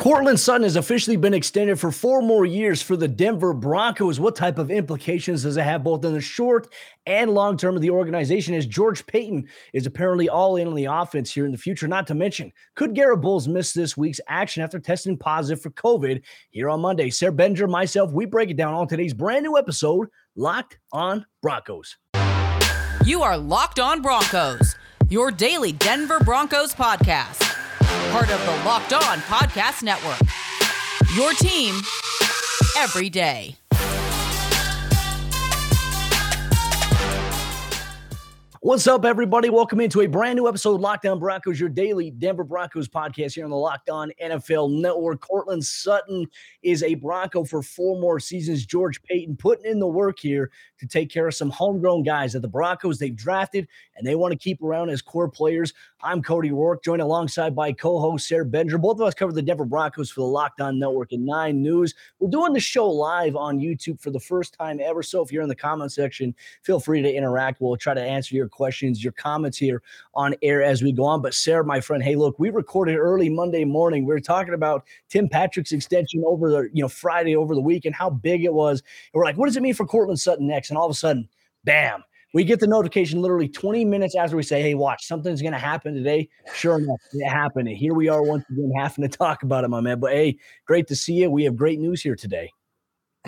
Courtland Sutton has officially been extended for four more years for the Denver Broncos. What type of implications does it have both in the short and long term of the organization? As George Paton is apparently all in on the offense here in the future. Not to mention, could Garett Bolles miss this week's action after testing positive for COVID here on Monday? Sayre Bedinger, myself, we break it down on today's brand new episode, Locked on Broncos. You are Locked on Broncos, your daily Denver Broncos podcast part of the Locked On Podcast Network. Your team every day. What's up, everybody? Welcome into a brand new episode of Locked On Broncos, your daily Denver Broncos podcast here on the Locked On NFL Network. Courtland Sutton is a Bronco for four more seasons. George Paton putting in the work here to take care of some homegrown guys that the Broncos they've drafted and they want to keep around as core players. I'm Cody Roark, joined alongside by co-host Sayre Bedinger. Both of us cover the Denver Broncos for the Locked On Network and Nine News. We're doing the show live on YouTube for the first time ever. So if you're in the comment section, feel free to interact. We'll try to answer your questions, your comments here on air as we go on. But Sarah, my friend, hey, look, we recorded early Monday morning. We were talking about Tim Patrick's extension over the you know Friday over the week and how big it was. And we're like, what does it mean for Courtland Sutton next? And all of a sudden, bam we get the notification literally 20 minutes after we say, Hey, watch, something's going to happen today. Sure enough, it happened. And here we are once again having to talk about it, my man. But hey, great to see you. We have great news here today.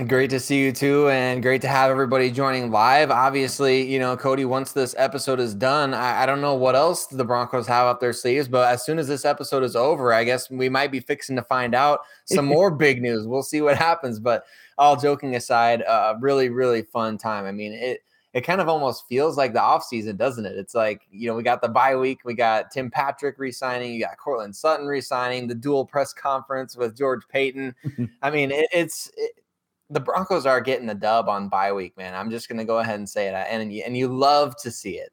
Great to see you too, and great to have everybody joining live. Obviously, you know, Cody, once this episode is done, I, I, don't know what else the Broncos have up their sleeves, but as soon as this episode is over, I guess we might be fixing to find out some more big news. We'll see what happens. But all joking aside, a uh, really, really fun time. I mean, it it kind of almost feels like the offseason, doesn't it? It's like, you know, we got the bye week, we got Tim Patrick resigning, you got Courtland Sutton resigning, the dual press conference with George Paton. I mean, it, it's it, the Broncos are getting the dub on bye week, man. I'm just going to go ahead and say it. And, and you love to see it.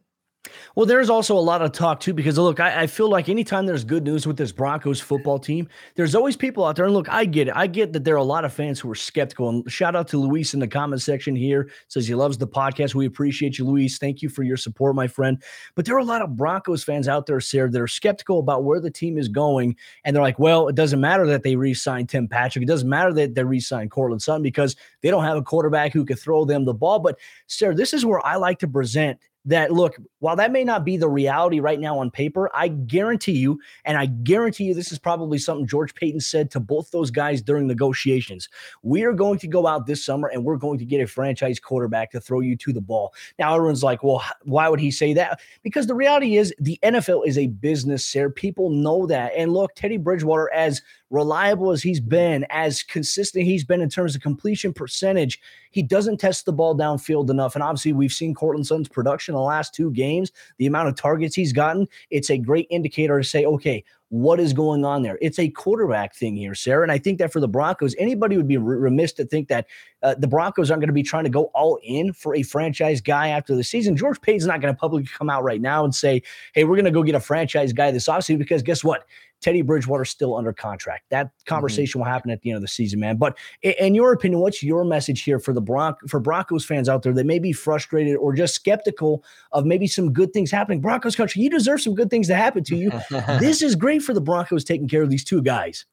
Well, there's also a lot of talk too, because look, I, I, feel like anytime there's good news with this Broncos football team, there's always people out there. And look, I get it. I get that there are a lot of fans who are skeptical. And shout out to Luis in the comment section here. Says he loves the podcast. We appreciate you, Luis. Thank you for your support, my friend. But there are a lot of Broncos fans out there, Sarah, that are skeptical about where the team is going. And they're like, well, it doesn't matter that they re-signed Tim Patrick. It doesn't matter that they re-signed Courtland Sutton because they don't have a quarterback who could throw them the ball. But Sarah, this is where I like to present that look, while that may not be the reality right now on paper, I guarantee you, and I guarantee you this is probably something George Paton said to both those guys during negotiations. We are going to go out this summer and we're going to get a franchise quarterback to throw you to the ball. Now, everyone's like, well, why would he say that? Because the reality is the NFL is a business, sir. People know that. And look, Teddy Bridgewater, as reliable as he's been, as consistent he's been in terms of completion percentage, he doesn't test the ball downfield enough. And obviously, we've seen Courtland Sutton's production the last two games, the amount of targets he's gotten. It's a great indicator to say, okay, what is going on there? It's a quarterback thing here, Sarah. And I think that for the Broncos, anybody would be remiss to think that uh, the Broncos aren't going to be trying to go all in for a franchise guy after the season. George Paton's not going to publicly come out right now and say, hey, we're going to go get a franchise guy this offseason because guess what? Teddy Bridgewater still under contract. That mm-hmm. conversation mm-hmm. will happen at the end of the season, man. But in your opinion, what's your message here for the Bron- for Broncos fans out there that may be frustrated or just skeptical of maybe some good things happening? Broncos country, you deserve some good things to happen to you. this is great for the Broncos taking care of these two guys.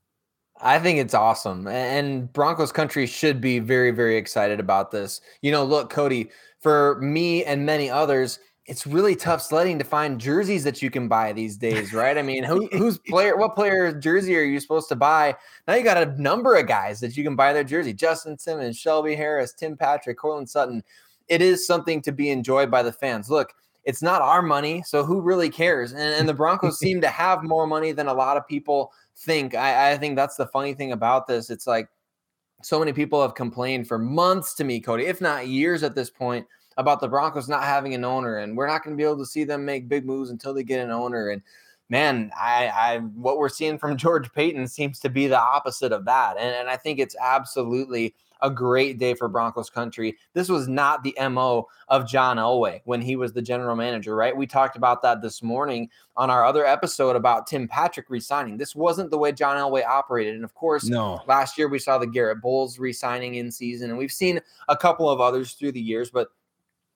I think it's awesome. And Broncos country should be very, very excited about this. You know, look, Cody, for me and many others, it's really tough sledding to find jerseys that you can buy these days, right? I mean, who, who's player, what player jersey are you supposed to buy? Now you got a number of guys that you can buy their jersey Justin Simmons, Shelby Harris, Tim Patrick, Courtland Sutton. It is something to be enjoyed by the fans. Look, it's not our money, so who really cares? And, and the Broncos seem to have more money than a lot of people think. I, I think that's the funny thing about this. It's like so many people have complained for months to me, Cody, if not years at this point about the Broncos not having an owner, and we're not going to be able to see them make big moves until they get an owner. And man, I, I what we're seeing from George Paton seems to be the opposite of that. And, and I think it's absolutely a great day for Broncos country. This was not the MO of John Elway when he was the general manager, right? We talked about that this morning on our other episode about Tim Patrick resigning. This wasn't the way John Elway operated. And of course, no. last year we saw the Garett Bolles resigning in season, and we've seen a couple of others through the years, but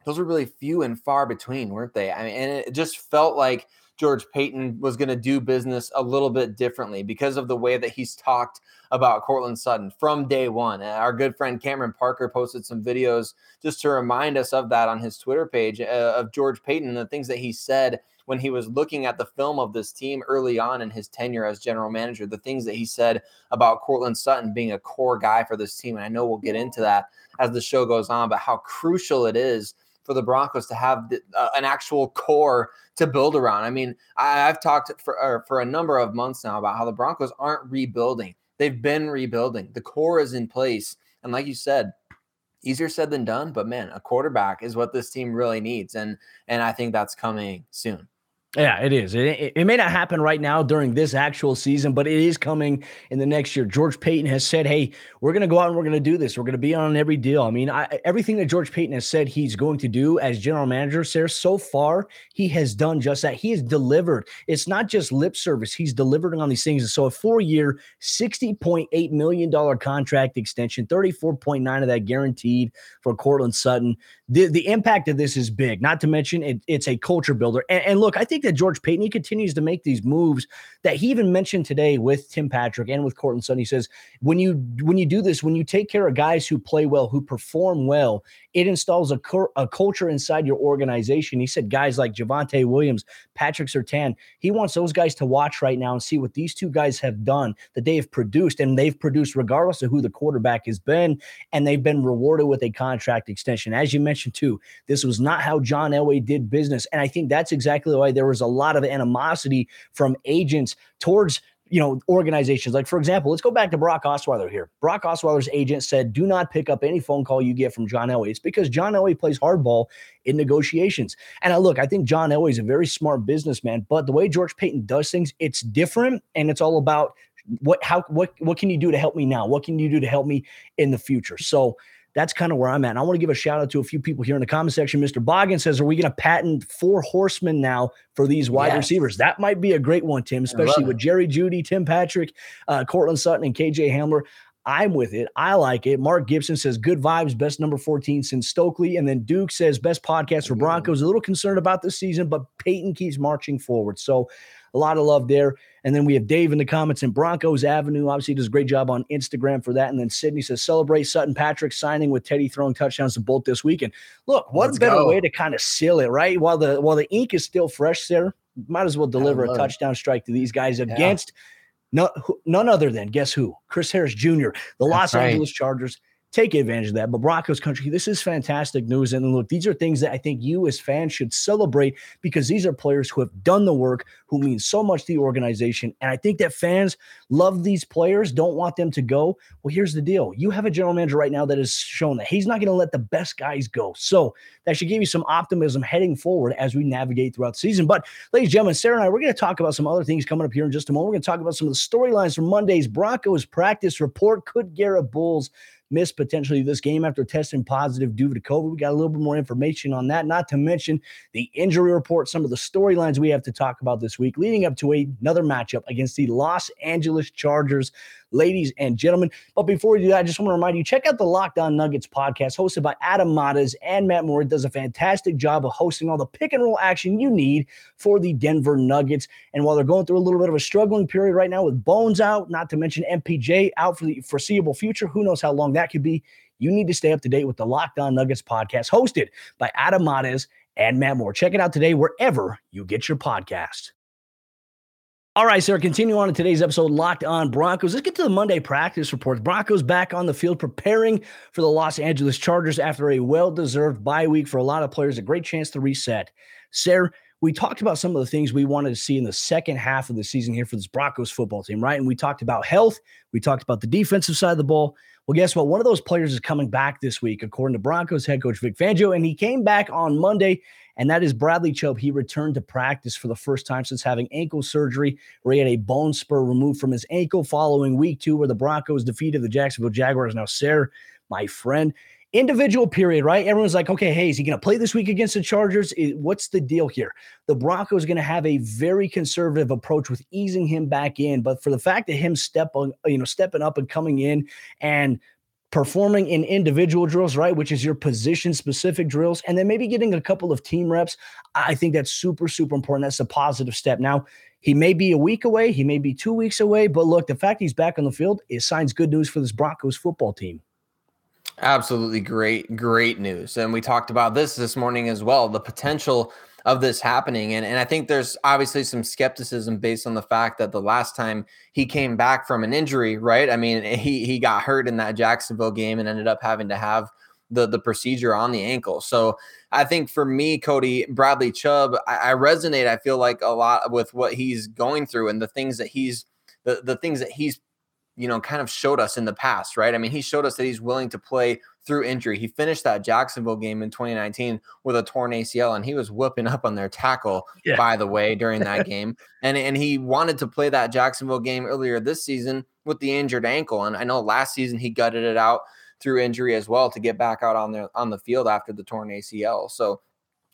those were really few and far between, weren't they? I mean, and it just felt like George Paton was going to do business a little bit differently because of the way that he's talked about Courtland Sutton from day one. And Our good friend Cameron Parker posted some videos just to remind us of that on his Twitter page uh, of George Paton and the things that he said when he was looking at the film of this team early on in his tenure as general manager, the things that he said about Courtland Sutton being a core guy for this team. And I know we'll get into that as the show goes on, but how crucial it is for the Broncos to have the, uh, an actual core to build around. I mean, I, have talked for uh, for a number of months now about how the Broncos aren't rebuilding; they've been rebuilding. The core is in place, and like you said, easier said than done. But man, a quarterback is what this team really needs, and and I think that's coming soon. Yeah, it is. It, it, may not happen right now during this actual season, but it is coming in the next year. George Paton has said, "Hey, we're going to go out and we're going to do this. We're going to be on every deal." I mean, I, everything that George Paton has said he's going to do as general manager, Sarah, so far he has done just that. He has delivered. It's not just lip service; he's delivering on these things. And so, a four-year, sixty point eight million dollar contract extension, thirty-four point nine of that guaranteed for Courtland Sutton. The the impact of this is big. Not to mention, it, it's a culture builder. And, and look, I think that George Paton, he continues to make these moves that he even mentioned today with Tim Patrick and with Courtland Sutton. He says, when you when you do this, when you take care of guys who play well, who perform well, it installs a, cur- a culture inside your organization. He said guys like Javonte Williams, Patrick Surtain, he wants those guys to watch right now and see what these two guys have done that they have produced, and they've produced regardless of who the quarterback has been, and they've been rewarded with a contract extension. As you mentioned too, this was not how John Elway did business, and I think that's exactly why there was a lot of animosity from agents towards you know, organizations. Like, for example, let's go back to Brock Osweiler here. Brock Osweiler's agent said, do not pick up any phone call you get from John Elway. It's because John Elway plays hardball in negotiations. And I look, I think John Elway is a very smart businessman, but the way George Paton does things, it's different. And it's all about what, how, what, what can you do to help me now? What can you do to help me in the future? So, that's kind of where I'm at. And I want to give a shout out to a few people here in the comment section. Mr. Boggin says, Are we going to patent four horsemen now for these wide yes. receivers? That might be a great one, Tim, especially with Jerry Jeudy, Tim Patrick, uh, Courtland Sutton, and KJ Hamler. I'm with it. I like it. Mark Gibson says, Good vibes, best number 14 since Stokley. And then Duke says, Best podcast for Broncos. A little concerned about this season, but Paton keeps marching forward. So, a lot of love there. And then we have Dave in the comments in Broncos Avenue. Obviously, does a great job on Instagram for that. And then Sydney says, celebrate Sutton Patrick signing with Teddy throwing touchdowns to Bolt this weekend. Look, what Let's better go. way to kind of seal it, right? While the while the ink is still fresh there, might as well deliver a touchdown strike to these guys against yeah. no, none other than guess who? Chris Harris Jr., the That's Los right. Angeles Chargers take advantage of that. But Broncos country, this is fantastic news. And look, these are things that I think you as fans should celebrate because these are players who have done the work, who mean so much to the organization. And I think that fans love these players, don't want them to go. Well, here's the deal. You have a general manager right now that has shown that he's not going to let the best guys go. So that should give you some optimism heading forward as we navigate throughout the season. But ladies and gentlemen, Sarah and I, we're going to talk about some other things coming up here in just a moment. We're going to talk about some of the storylines from Monday's Broncos practice report. Could Garett Bolles miss potentially this game after testing positive due to COVID. We got a little bit more information on that, not to mention the injury report, some of the storylines we have to talk about this week, leading up to another matchup against the Los Angeles Chargers ladies and gentlemen. But before we do that, I just want to remind you check out the Locked On Nuggets podcast hosted by Adam Mares and Matt Moore. It does a fantastic job of hosting all the pick and roll action you need for the Denver Nuggets. And while they're going through a little bit of a struggling period right now with Bones out, not to mention MPJ out for the foreseeable future, who knows how long that could be. You need to stay up to date with the Locked On Nuggets podcast hosted by Adam Mares and Matt Moore. Check it out today wherever you get your podcast. All right, sir. Continue on in today's episode, Locked On Broncos. Let's get to the Monday practice reports. Broncos back on the field preparing for the Los Angeles Chargers after a well deserved bye week for a lot of players, a great chance to reset. Sir, we talked about some of the things we wanted to see in the second half of the season here for this Broncos football team, right? And we talked about health, we talked about the defensive side of the ball. Well, guess what? One of those players is coming back this week, according to Broncos head coach Vic Fangio, and he came back on Monday and that is Bradley Chubb. He returned to practice for the first time since having ankle surgery, where he had a bone spur removed from his ankle following week two, where the Broncos defeated the Jacksonville Jaguars. Now, Sarah, my friend, individual period, right? Everyone's like, okay, hey, is he going to play this week against the Chargers? What's the deal here? The Broncos going to have a very conservative approach with easing him back in, but for the fact that him step on, you know, stepping up and coming in and performing in individual drills, right, which is your position specific drills, and then maybe getting a couple of team reps. I think that's super, super important. That's a positive step. Now, he may be a week away, he may be two weeks away, but look, the fact he's back on the field is signs good news for this Broncos football team. Absolutely great, great news. And we talked about this this morning as well the potential of this happening. And, and I think there's obviously some skepticism based on the fact that the last time he came back from an injury, right? I mean, he, he got hurt in that Jacksonville game and ended up having to have the, the procedure on the ankle. So I think for me, Cody Bradley Chubb, I, I resonate. I feel like a lot with what he's going through and the things that he's the, the things that he's you know, kind of showed us in the past, right? I mean, he showed us that he's willing to play through injury. He finished that Jacksonville game in 2019 with a torn ACL, and he was whooping up on their tackle, yeah. by the way, during that game. And and he wanted to play that Jacksonville game earlier this season with the injured ankle. And I know last season he gutted it out through injury as well to get back out on the on the field after the torn ACL. So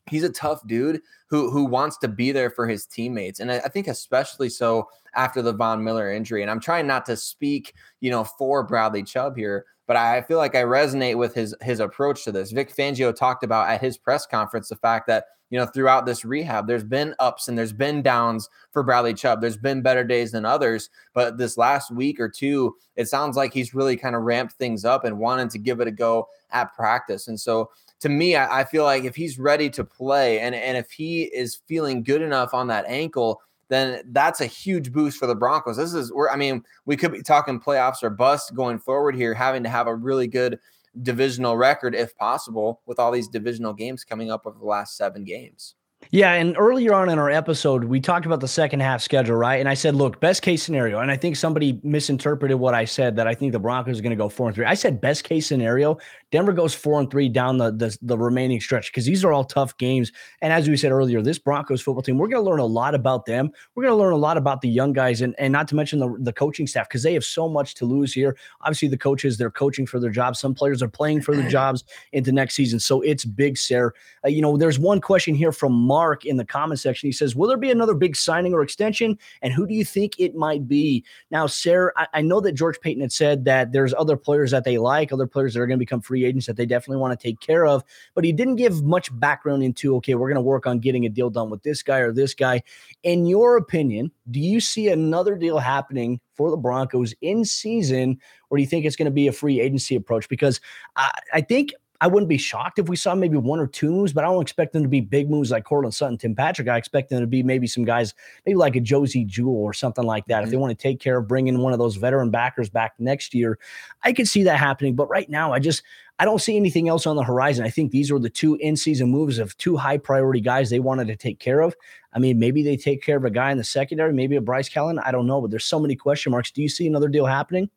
he's a tough dude who who wants to be there for his teammates. And I, I, think especially so after the von miller injury. And i'm trying not to speak you know for bradley chubb here but i feel like i resonate with his his approach to this. Vic fangio talked about at his press conference the fact that you know throughout this rehab there's been ups and there's been downs for bradley chubb. There's been better days than others but this last week or two it sounds like he's really kind of ramped things up and wanted to give it a go at practice. And so to me, I, I, feel like if he's ready to play and, and if he is feeling good enough on that ankle, then that's a huge boost for the Broncos. This is where I mean, we could be talking playoffs or bust going forward here, having to have a really good divisional record if possible, with all these divisional games coming up over the last seven games. Yeah, and earlier on in our episode, we talked about the second half schedule, right? And I said, look, best case scenario, and I think somebody misinterpreted what I said that I think the Broncos are going to go four and three. I said best case scenario, Denver goes four and three down the the, the remaining stretch because these are all tough games. And as we said earlier, this Broncos football team, we're going to learn a lot about them. We're going to learn a lot about the young guys, and and not to mention the the coaching staff because they have so much to lose here. Obviously, the coaches they're coaching for their jobs. Some players are playing for their jobs into next season, so it's big, Sarah. Uh, you know, there's one question here from Mark in the comment section. He says, "Will there be another big signing or extension? And who do you think it might be?" Now, Sarah, I, I know that George Paton had said that there's other players that they like, other players that are going to become free agents that they definitely definitely want to take care of. But he didn't give much background into, okay, we're going to work on getting a deal done with this guy or this guy. In your opinion, do you see another deal happening for the Broncos in season, or do you think it's going to be a free agency approach? Because I, I think I wouldn't be shocked if we saw maybe one or two moves, but I don't expect them to be big moves like Courtland Sutton, Tim Patrick. I expect them to be maybe some guys, maybe like a Josey Jewell or something like that. Mm-hmm. If they want to take care of bringing one of those veteran backers back next year, I could see that happening. But right now, I just I don't see anything else on the horizon. I think these were the two in-season moves of two high priority guys they wanted to take care of. I mean, maybe they take care of a guy in the secondary, maybe a Bryce Callahan. I don't know, but there's so many question marks. Do you see another deal happening?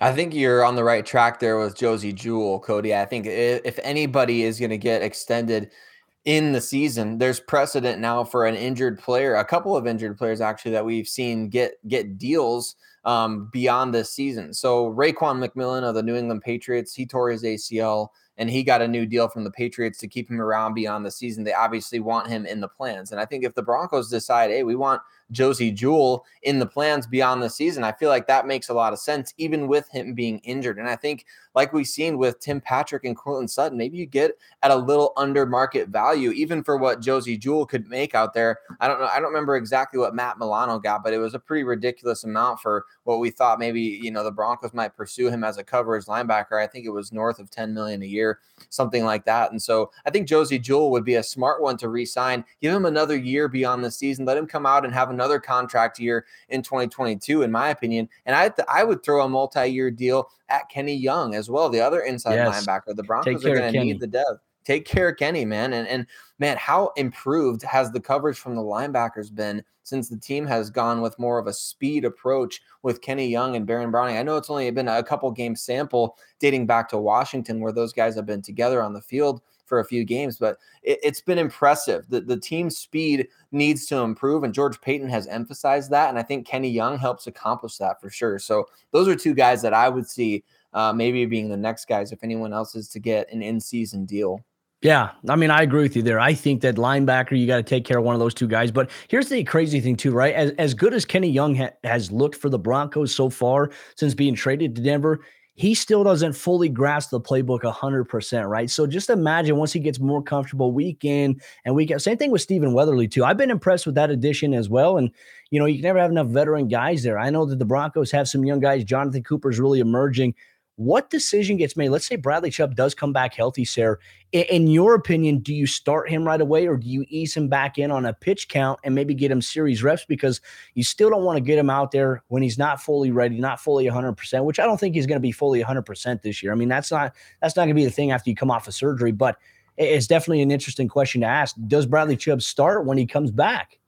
I think you're on the right track there with Josey Jewell, Cody. I think if anybody is going to get extended in the season, there's precedent now for an injured player, a couple of injured players actually that we've seen get get deals um, beyond this season. So Raekwon McMillan of the New England Patriots, he tore his ACL and he got a new deal from the Patriots to keep him around beyond the season. They obviously want him in the plans. And I think if the Broncos decide, hey, we want Josey Jewell in the plans beyond the season. I feel like that makes a lot of sense, even with him being injured. And I think, like we've seen with Tim Patrick and Courtland Sutton, maybe you get at a little under market value, even for what Josey Jewell could make out there. I don't know. I don't remember exactly what Matt Milano got, but it was a pretty ridiculous amount for what we thought maybe, you know, the Broncos might pursue him as a coverage linebacker. I think it was north of 10 million a year, something like that. And so I think Josey Jewell would be a smart one to re-sign, give him another year beyond the season, let him come out and have another contract year in 2022, in my opinion. And I th- I would throw a multi-year deal at Kenny Young as well, the other inside yes. linebacker. The Broncos are going to need the depth. Take care of Kenny, man. And and man, how improved has the coverage from the linebackers been since the team has gone with more of a speed approach with Kenny Young and Baron Browning? I know it's only been a couple game sample dating back to Washington where those guys have been together on the field for a few games, but it, has been impressive. The, the team speed needs to improve, and George Paton has emphasized that. And I think Kenny Young helps accomplish that for sure. So those are two guys that I would see uh, maybe being the next guys if anyone else is to get an in season deal. Yeah, I mean, I agree with you there. I think that linebacker, you got to take care of one of those two guys. But here's the crazy thing, too, right? As, as good as Kenny Young ha- has looked for the Broncos so far since being traded to Denver, he still doesn't fully grasp the playbook 100%, right? So just imagine once he gets more comfortable week in and week out. Same thing with Stephen Weatherly, too. I've been impressed with that addition as well. And, you know, you can never have enough veteran guys there. I know that the Broncos have some young guys. Jonathan Cooper's really emerging. What decision gets made? Let's say Bradley Chubb does come back healthy, Sarah. In your opinion, do you start him right away or do you ease him back in on a pitch count and maybe get him series reps because you still don't want to get him out there when he's not fully ready, not fully 100%, which I don't think he's going to be fully 100% this year. I mean, that's not that's not going to be the thing after you come off of surgery, but it's definitely an interesting question to ask. Does Bradley Chubb start when he comes back?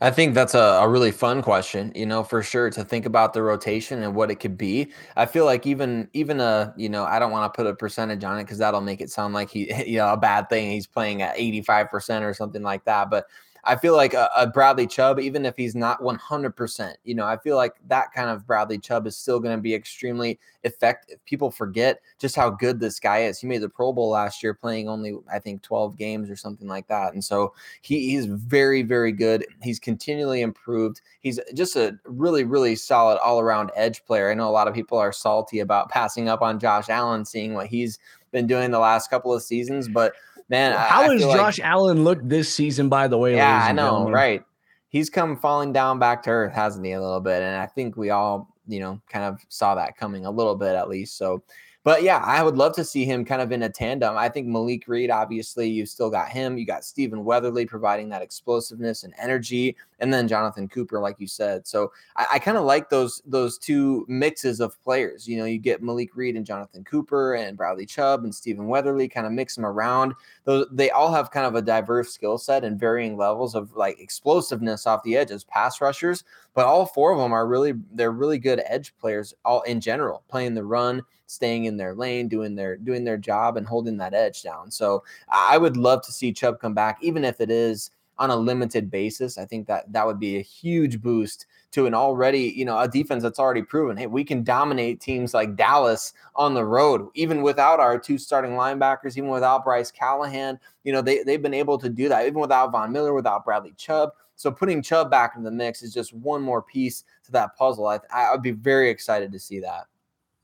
I think that's a, a, really fun question, you know, for sure to think about the rotation and what it could be. I feel like even even a, you know, I don't want to put a percentage on it because that'll make it sound like he, you know, a bad thing. He's playing at 85% or something like that. But I feel like a, a, Bradley Chubb, even if he's not 100%, you know, I feel like that kind of Bradley Chubb is still going to be extremely effective. People forget just how good this guy is. He made the Pro Bowl last year playing only, I think, 12 games or something like that. And so he, he's very, very good. He's continually improved. He's just a really, really solid all around edge player. I know a lot of people are salty about passing up on Josh Allen, seeing what he's been doing the last couple of seasons, but man, how I, has I Josh like, Allen looked this season? By the way, yeah, I know, gentlemen. right? He's come falling down back to earth, hasn't he? A little bit, and I think we all, you know, kind of saw that coming a little bit at least. So but yeah, I would love to see him kind of in a tandem. I think Malik Reed, obviously, you still got him. You got Stephen Weatherly providing that explosiveness and energy, and then Jonathan Cooper, like you said. So I, I kind of like those those two mixes of players. You know, you get Malik Reed and Jonathan Cooper and Bradley Chubb and Stephen Weatherly, kind of mix them around. Those they all have kind of a diverse skill set and varying levels of like explosiveness off the edge as pass rushers. But all four of them are really they're really good edge players all in general, playing the run staying in their lane, doing their doing their job and holding that edge down. So I would love to see Chubb come back, even if it is on a limited basis. I think that that would be a huge boost to an already, you know, a defense that's already proven, hey, we can dominate teams like Dallas on the road, even without our two starting linebackers, even without Bryce Callahan. You know, they, they've been able to do that, even without Von Miller, without Bradley Chubb. So putting Chubb back in the mix is just one more piece to that puzzle. I, I would be very excited to see that.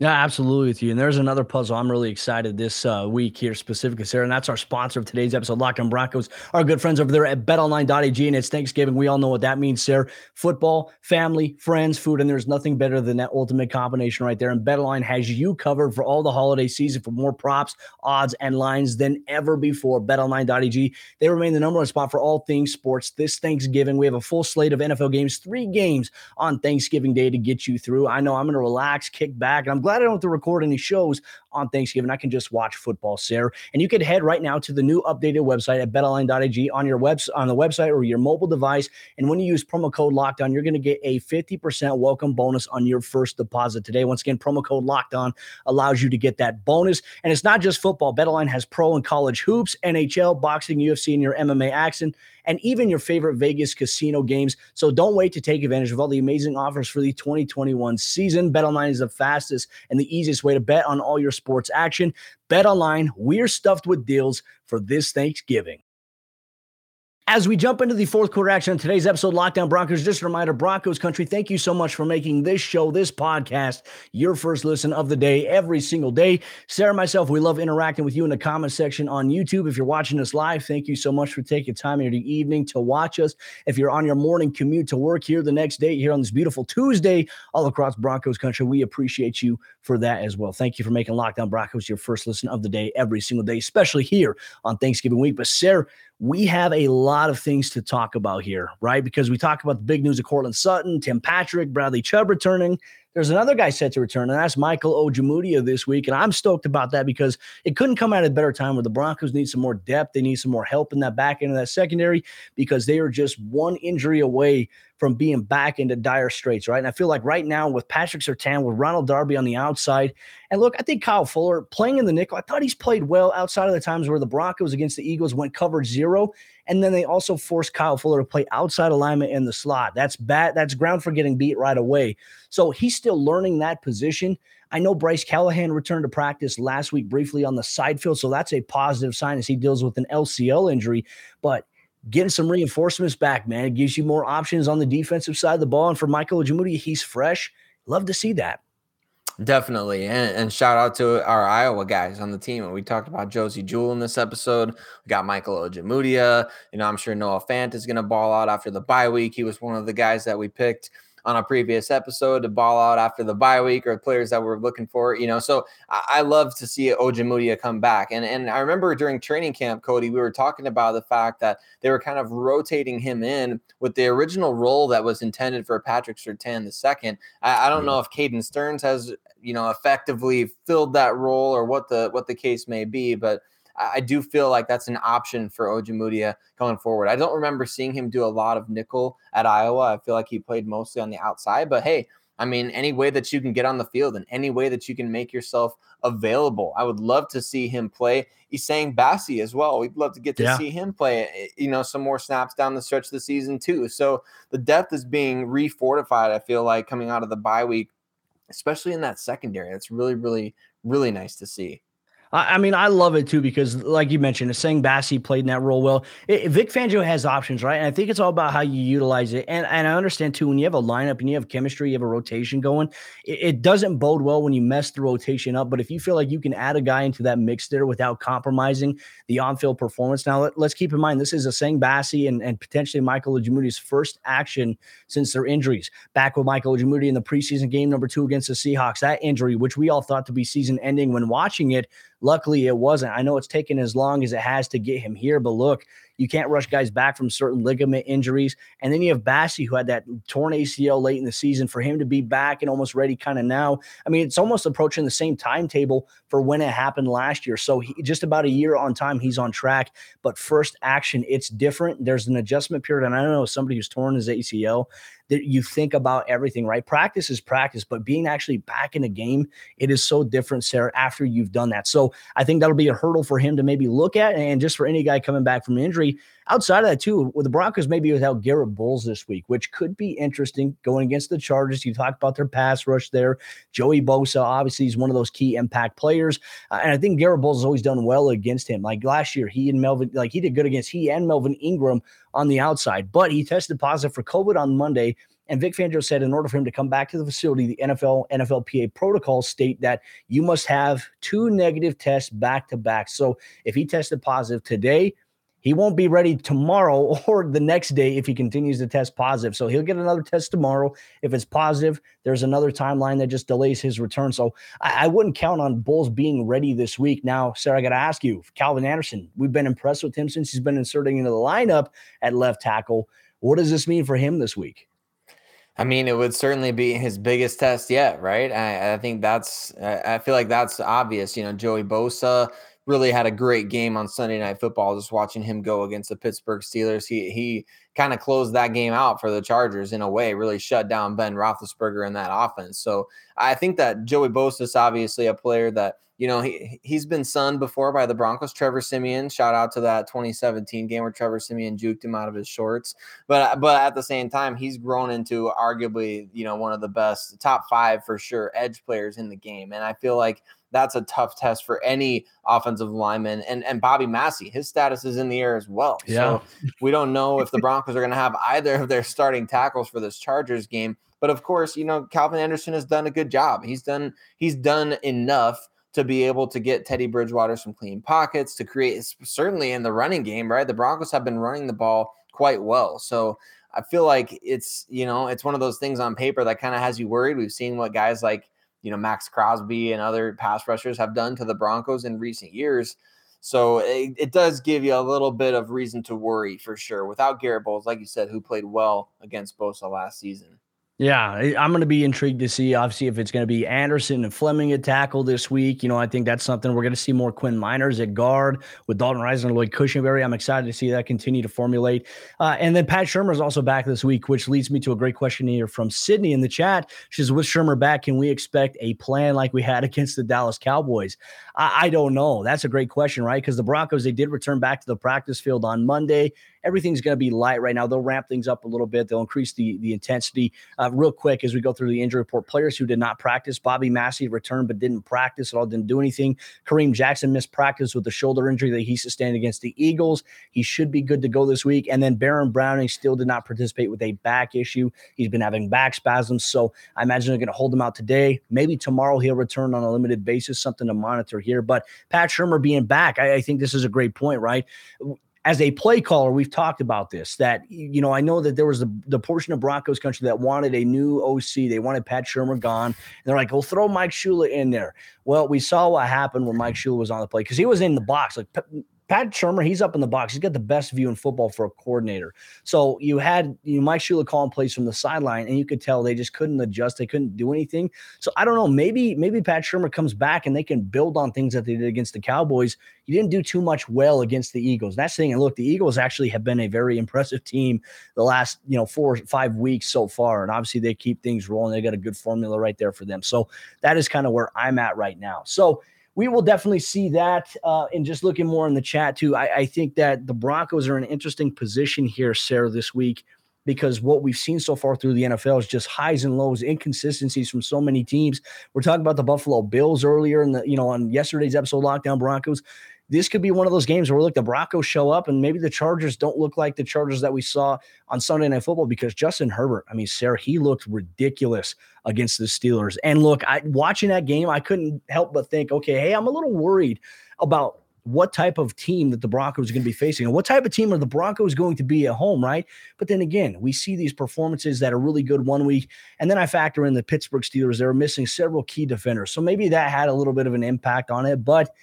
Yeah, absolutely with you. And there's another puzzle I'm really excited this uh, week here specifically, Sarah, and that's our sponsor of today's episode, Locked On Broncos. Our good friends over there at BetOnline.ag, and it's Thanksgiving. We all know what that means, Sarah. Football, family, friends, food, and there's nothing better than that ultimate combination right there. And BetOnline has you covered for all the holiday season for more props, odds, and lines than ever before. BetOnline.ag they remain the number one spot for all things sports this Thanksgiving. We have a full slate of NFL games, three games on Thanksgiving Day to get you through. I know I'm going to relax, kick back, and I'm glad I don't have to record any shows on Thanksgiving. I can just watch football, Sarah. And you can head right now to the new updated website at betonline.ag on your webs on the website or your mobile device. And when you use promo code locked on, you're going to get a 50% welcome bonus on your first deposit today. Once again, promo code locked on allows you to get that bonus. And it's not just football. BetOnline has pro and college hoops, NHL, boxing, UFC, and your MMA action and even your favorite Vegas casino games. So don't wait to take advantage of all the amazing offers for the 2021 season. BetOnline is the fastest and the easiest way to bet on all your sports action. BetOnline, we're stuffed with deals for this Thanksgiving. As we jump into the fourth quarter action on today's episode, Locked On Broncos, just a reminder Broncos country, thank you so much for making this show, this podcast, your first listen of the day every single day. Sarah myself, we love interacting with you in the comment section on YouTube. If you're watching us live, thank you so much for taking time in the evening to watch us. If you're on your morning commute to work here the next day, here on this beautiful Tuesday, all across Broncos country, we appreciate you for that as well. Thank you for making Locked On Broncos your first listen of the day every single day, especially here on Thanksgiving week. But Sarah, we have a lot of things to talk about here, right? Because we talk about the big news of Courtland Sutton, Tim Patrick, Bradley Chubb returning. There's another guy set to return, and that's Michael Ojemudia this week. And I'm stoked about that because it couldn't come at a better time where the Broncos need some more depth. They need some more help in that back end of that secondary because they are just one injury away from being back into dire straits, right? And I feel like right now with Patrick Surtain, with Ronald Darby on the outside, and look, I think Kyle Fuller playing in the nickel, I thought he's played well outside of the times where the Broncos against the Eagles went covered zero. And then they also forced Kyle Fuller to play outside alignment in the slot. That's bad. That's ground for getting beat right away. So he's still learning that position. I know Bryce Callahan returned to practice last week briefly on the side field. So that's a positive sign as he deals with an LCL injury. But getting some reinforcements back, man. It gives you more options on the defensive side of the ball. And for Michael Ojemudia, he's fresh. Love to see that. Definitely. And, and, shout out to our Iowa guys on the team. And we talked about Josey Jewell in this episode. We got Michael Ojemudia. You know, I'm sure Noah Fant is going to ball out after the bye week. He was one of the guys that we picked on a previous episode to ball out after the bye week or players that we're looking for, you know. So I, I love to see Ojemudia come back. And and I remember during training camp, Cody, we were talking about the fact that they were kind of rotating him in with the original role that was intended for Patrick the second. I, I don't know mm-hmm. if Caden Sterns has, you know, effectively filled that role or what the what the case may be, but I do feel like that's an option for Ojemudia going forward. I don't remember seeing him do a lot of nickel at Iowa. I feel like he played mostly on the outside, but hey, I mean, any way that you can get on the field and any way that you can make yourself available. I would love to see him play Essang Bassey as well. We'd love to get to yeah. see him play, eh, you know, some more snaps down the stretch of the season too. So the depth is being refortified, I feel like, coming out of the bye week, especially in that secondary. It's really, really, really nice to see. I, mean, I love it too because, like you mentioned, Essang Bassey played in that role well. It, Vic Fangio has options, right? And I think it's all about how you utilize it. And and I understand too when you have a lineup and you have chemistry, you have a rotation going. It, it doesn't bode well when you mess the rotation up. But if you feel like you can add a guy into that mix there without compromising the on-field performance, now let, us keep in mind this is Essang Bassey and and potentially Michael Ojemudia's first action since their injuries. Back with Michael Ojemudia in the preseason game number two against the Seahawks, that injury, which we all thought to be season-ending when watching it Luckily, it wasn't. I know it's taken as long as it has to get him here, but look, you can't rush guys back from certain ligament injuries. And then you have Bassey, who had that torn ACL late in the season. For him to be back and almost ready kind of now, I mean, it's almost approaching the same timetable for when it happened last year. So he, just about a year on time, he's on track. But first action, it's different. There's an adjustment period. And I don't know somebody who's torn his ACL that you think about everything, right? Practice is practice, but being actually back in a game, it is so different, Sarah, after you've done that. So I think that'll be a hurdle for him to maybe look at. And just for any guy coming back from injury, Outside of that, too, with the Broncos maybe without Garett Bolles this week, which could be interesting going against the Chargers. You talked about their pass rush there. Joey Bosa, obviously, is one of those key impact players. Uh, and I think Garett Bolles has always done well against him. Like last year, he and Melvin, like he did good against he and Melvin Ingram on the outside, but he tested positive for COVID on Monday. And Vic Fangio said in order for him to come back to the facility, the NFL, NFLPA protocols state that you must have two negative tests back to back. So if he tested positive today, he won't be ready tomorrow or the next day if he continues to test positive. So he'll get another test tomorrow. If it's positive, there's another timeline that just delays his return. So I, I wouldn't count on Bolles being ready this week. Now, Sarah, I got to ask you, Calvin Anderson, we've been impressed with him since he's been inserting into the lineup at left tackle. What does this mean for him this week? I mean, it would certainly be his biggest test yet, right? I, I think that's, I feel like that's obvious. You know, Joey Bosa, really had a great game on Sunday Night Football. Just watching him go against the Pittsburgh Steelers, he he kind of closed that game out for the Chargers in a way, really shut down Ben Roethlisberger in that offense. So I think that Joey Bosa is obviously a player that you know he he's been sunned before by the Broncos. Trevor Siemian, shout out to that 2017 game where Trevor Siemian juked him out of his shorts. But uh, but at the same time, he's grown into arguably you know one of the best top five for sure edge players in the game, and I feel like that's a tough test for any offensive lineman. And and Bobby Massie, his status is in the air as well. Yeah. So we don't know if the Broncos are going to have either of their starting tackles for this Chargers game. But of course, you know, Calvin Anderson has done a good job. He's done he's done enough to be able to get Teddy Bridgewater some clean pockets to create certainly in the running game, right? The Broncos have been running the ball quite well. So I feel like it's, you know, it's one of those things on paper that kind of has you worried. We've seen what guys like you know Maxx Crosby and other pass rushers have done to the Broncos in recent years. So it, it, does give you a little bit of reason to worry for sure. Without Garett Bolles, like you said, who played well against Bosa last season. Yeah, I'm going to be intrigued to see, obviously, if it's going to be Anderson and Fleming at tackle this week. You know, I think that's something we're going to see more Quinn Meinerz at guard with Dalton Risner and Lloyd Cushenberry. I'm excited to see that continue to formulate. Uh, and then Pat Shurmur is also back this week, which leads me to a great question here from Sydney in the chat. She says, with Shurmur back, can we expect a plan like we had against the Dallas Cowboys? I, I don't know. That's a great question, right? Because the Broncos, they did return back to the practice field on Monday everything's going to be light right now. They'll ramp things up a little bit. They'll increase the the intensity. Uh, real quick, as we go through the injury report, players who did not practice: Bobby Massie returned but didn't practice at all, didn't do anything. Kareem Jackson missed practice with the shoulder injury that he sustained against the Eagles. He should be good to go this week. And then Baron Browning still did not participate with a back issue. He's been having back spasms, so I imagine they're going to hold him out today. Maybe tomorrow he'll return on a limited basis. Something to monitor here. But Pat Shurmur being back, I, I think this is a great point, right? as a play caller, we've talked about this. That you know, I know that there was the, the portion of Broncos country that wanted a new OC. They wanted Pat Shurmur gone. And they're like, "Well, throw Mike Shula in there." Well, we saw what happened when Mike Shula was on the play because he was in the box. Like Pat Shurmur, he's up in the box. He's got the best view in football for a coordinator. So you had you know, Mike Shula calling plays from the sideline, and you could tell they just couldn't adjust. They couldn't do anything. So I don't know. Maybe maybe Pat Shurmur comes back and they can build on things that they did against the Cowboys. You didn't do too much well against the Eagles. That's the thing. And look, the Eagles actually have been a very impressive team the last you know four or five weeks so far, and obviously they keep things rolling. They got a good formula right there for them. So that is kind of where I'm at right now. So we will definitely see that. Uh, and just looking more in the chat too, I, I think that the Broncos are in an interesting position here, Sarah, this week because what we've seen so far through the NFL is just highs and lows, inconsistencies from so many teams. We're talking about the Buffalo Bills earlier in the, you know, on yesterday's episode, Locked On Broncos this could be one of those games where look the Broncos show up and maybe the Chargers don't look like the Chargers that we saw on Sunday Night Football because Justin Herbert, I mean, Sarah, he looked ridiculous against the Steelers. And look, I watching that game, I couldn't help but think, okay, hey, I'm a little worried about what type of team that the Broncos are going to be facing and what type of team are the Broncos going to be at home, right? But then again, we see these performances that are really good one week. And then I factor in the Pittsburgh Steelers. They were missing several key defenders. So maybe that had a little bit of an impact on it. But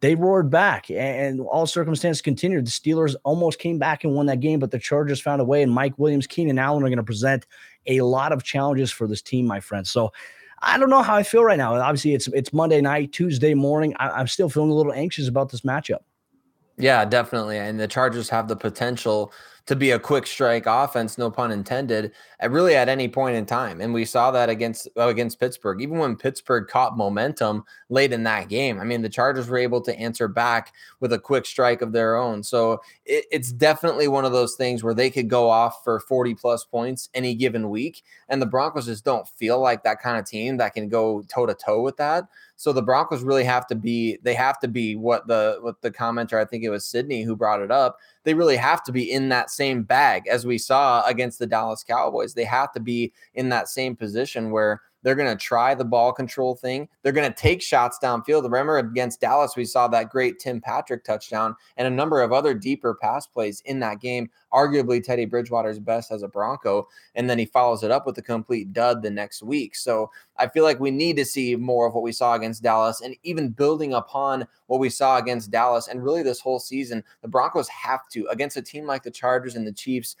they roared back and all circumstances continued. The Steelers almost came back and won that game, but the Chargers found a way. And Mike Williams, Keenan Allen are going to present a lot of challenges for this team, my friends. So I don't know how I feel right now. Obviously, it's it's Monday night, Tuesday morning. I, am still feeling a little anxious about this matchup. Yeah, definitely. And the Chargers have the potential to be a quick strike offense, no pun intended, at really at any point in time. And we saw that against uh, against Pittsburgh. Even when Pittsburgh caught momentum late in that game, I mean, the Chargers were able to answer back with a quick strike of their own. So it, it's definitely one of those things where they could go off for 40 plus points any given week. And the Broncos just don't feel like that kind of team that can go toe to toe with that. So the Broncos really have to be they have to be what the what the commenter I think it was Sydney who brought it up. They really have to be in that same bag as we saw against the Dallas Cowboys. They have to be in that same position where they're going to try the ball control thing. They're going to take shots downfield. Remember against Dallas, we saw that great Tim Patrick touchdown and a number of other deeper pass plays in that game. Arguably Teddy Bridgewater's best as a Bronco. And then he follows it up with a complete dud the next week. So I feel like we need to see more of what we saw against Dallas and even building upon what we saw against Dallas and really this whole season. The Broncos have to, against a team like the Chargers and the Chiefs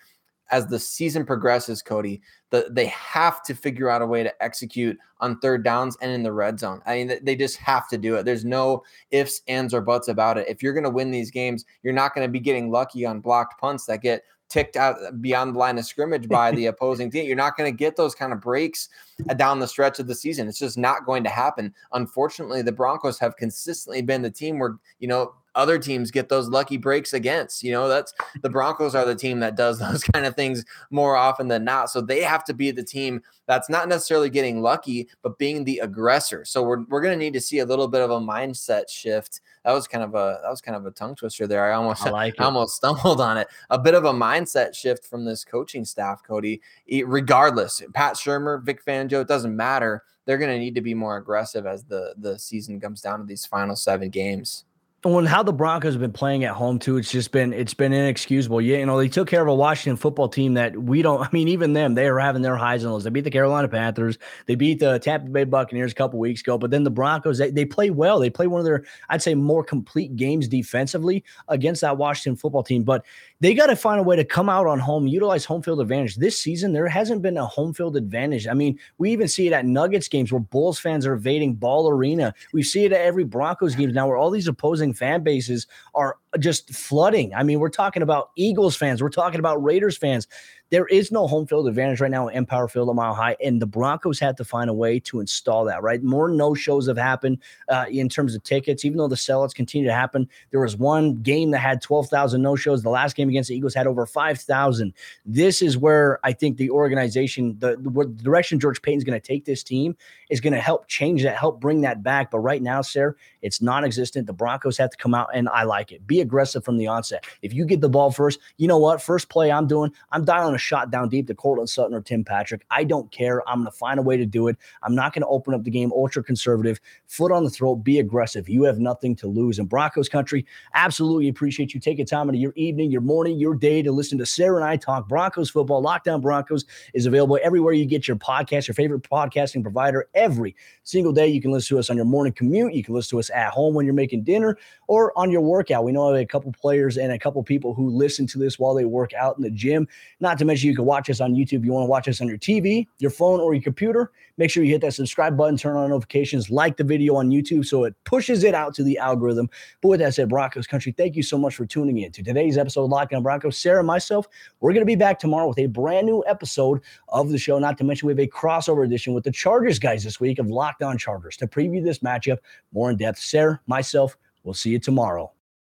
as the season progresses, Cody, the, they have to figure out a way to execute on third downs and in the red zone. I mean, they just have to do it. There's no ifs, ands, or buts about it. If you're going to win these games, you're not going to be getting lucky on blocked punts that get ticked out beyond the line of scrimmage by the opposing team. You're not going to get those kind of breaks uh, down the stretch of the season. It's just not going to happen. Unfortunately, the Broncos have consistently been the team where, you know, other teams get those lucky breaks against. You know, that's the Broncos are the team that does those kind of things more often than not. So they have to be the team that's not necessarily getting lucky, but being the aggressor. So we're, we're going to need to see a little bit of a mindset shift. That was kind of a that was kind of a tongue twister there. I almost I, like I almost stumbled on it. A bit of a mindset shift from this coaching staff, Cody. Regardless, Pat Shurmur, Vic Fangio, it doesn't matter. They're going to need to be more aggressive as the the season comes down to these final seven games when how the Broncos have been playing at home too, it's just been it's been inexcusable. Yeah, you know they took care of a Washington football team that we don't. I mean, even them, they are having their highs and lows. They beat the Carolina Panthers, they beat the Tampa Bay Buccaneers a couple weeks ago, but then the Broncos they, they play well. They play one of their I'd say more complete games defensively against that Washington football team. But they got to find a way to come out on home, utilize home field advantage. This season, there hasn't been a home field advantage. I mean, we even see it at Nuggets games where Bulls fans are invading Ball Arena. We see it at every Broncos games now where all these opposing fan bases are just flooding. I mean, we're talking about Eagles fans, we're talking about Raiders fans. There is no home field advantage right now in Empower Field at Mile High, and the Broncos had to find a way to install that. Right, more no shows have happened uh, in terms of tickets, even though the sellouts continue to happen. There was one game that had twelve thousand no shows. The last game against the Eagles had over five thousand. This is where I think the organization, the, the direction George Paton's going to take this team is going to help change that, help bring that back. But right now, Sarah, it's non-existent. The Broncos have to come out, and I like it. Be aggressive from the onset. If you get the ball first, you know what? First play I'm doing, I'm dialing a shot down deep to Courtland Sutton or Tim Patrick. I don't care. I'm going to find a way to do it. I'm not going to open up the game ultra conservative, foot on the throat, be aggressive. You have nothing to lose. In Broncos country, absolutely appreciate you taking time of your evening, your morning, your day to listen to Sarah and I talk Broncos football. Locked On Broncos is available everywhere you get your podcast, your favorite podcasting provider every single day. You can listen to us on your morning commute. You can listen to us at home when you're making dinner or on your workout. We know a couple players and a couple people who listen to this while they work out in the gym. Not to mention, you can watch us on YouTube. You want to watch us on your TV, your phone, or your computer. Make sure you hit that subscribe button, turn on notifications, like the video on YouTube so it pushes it out to the algorithm. But with that said, Broncos country, thank you so much for tuning in to today's episode of Locked On Broncos. Sayre and myself, we're going to be back tomorrow with a brand new episode of the show. Not to mention, we have a crossover edition with the Chargers guys this week of Locked On Chargers to preview this matchup more in depth. Sayre, myself, we'll see you tomorrow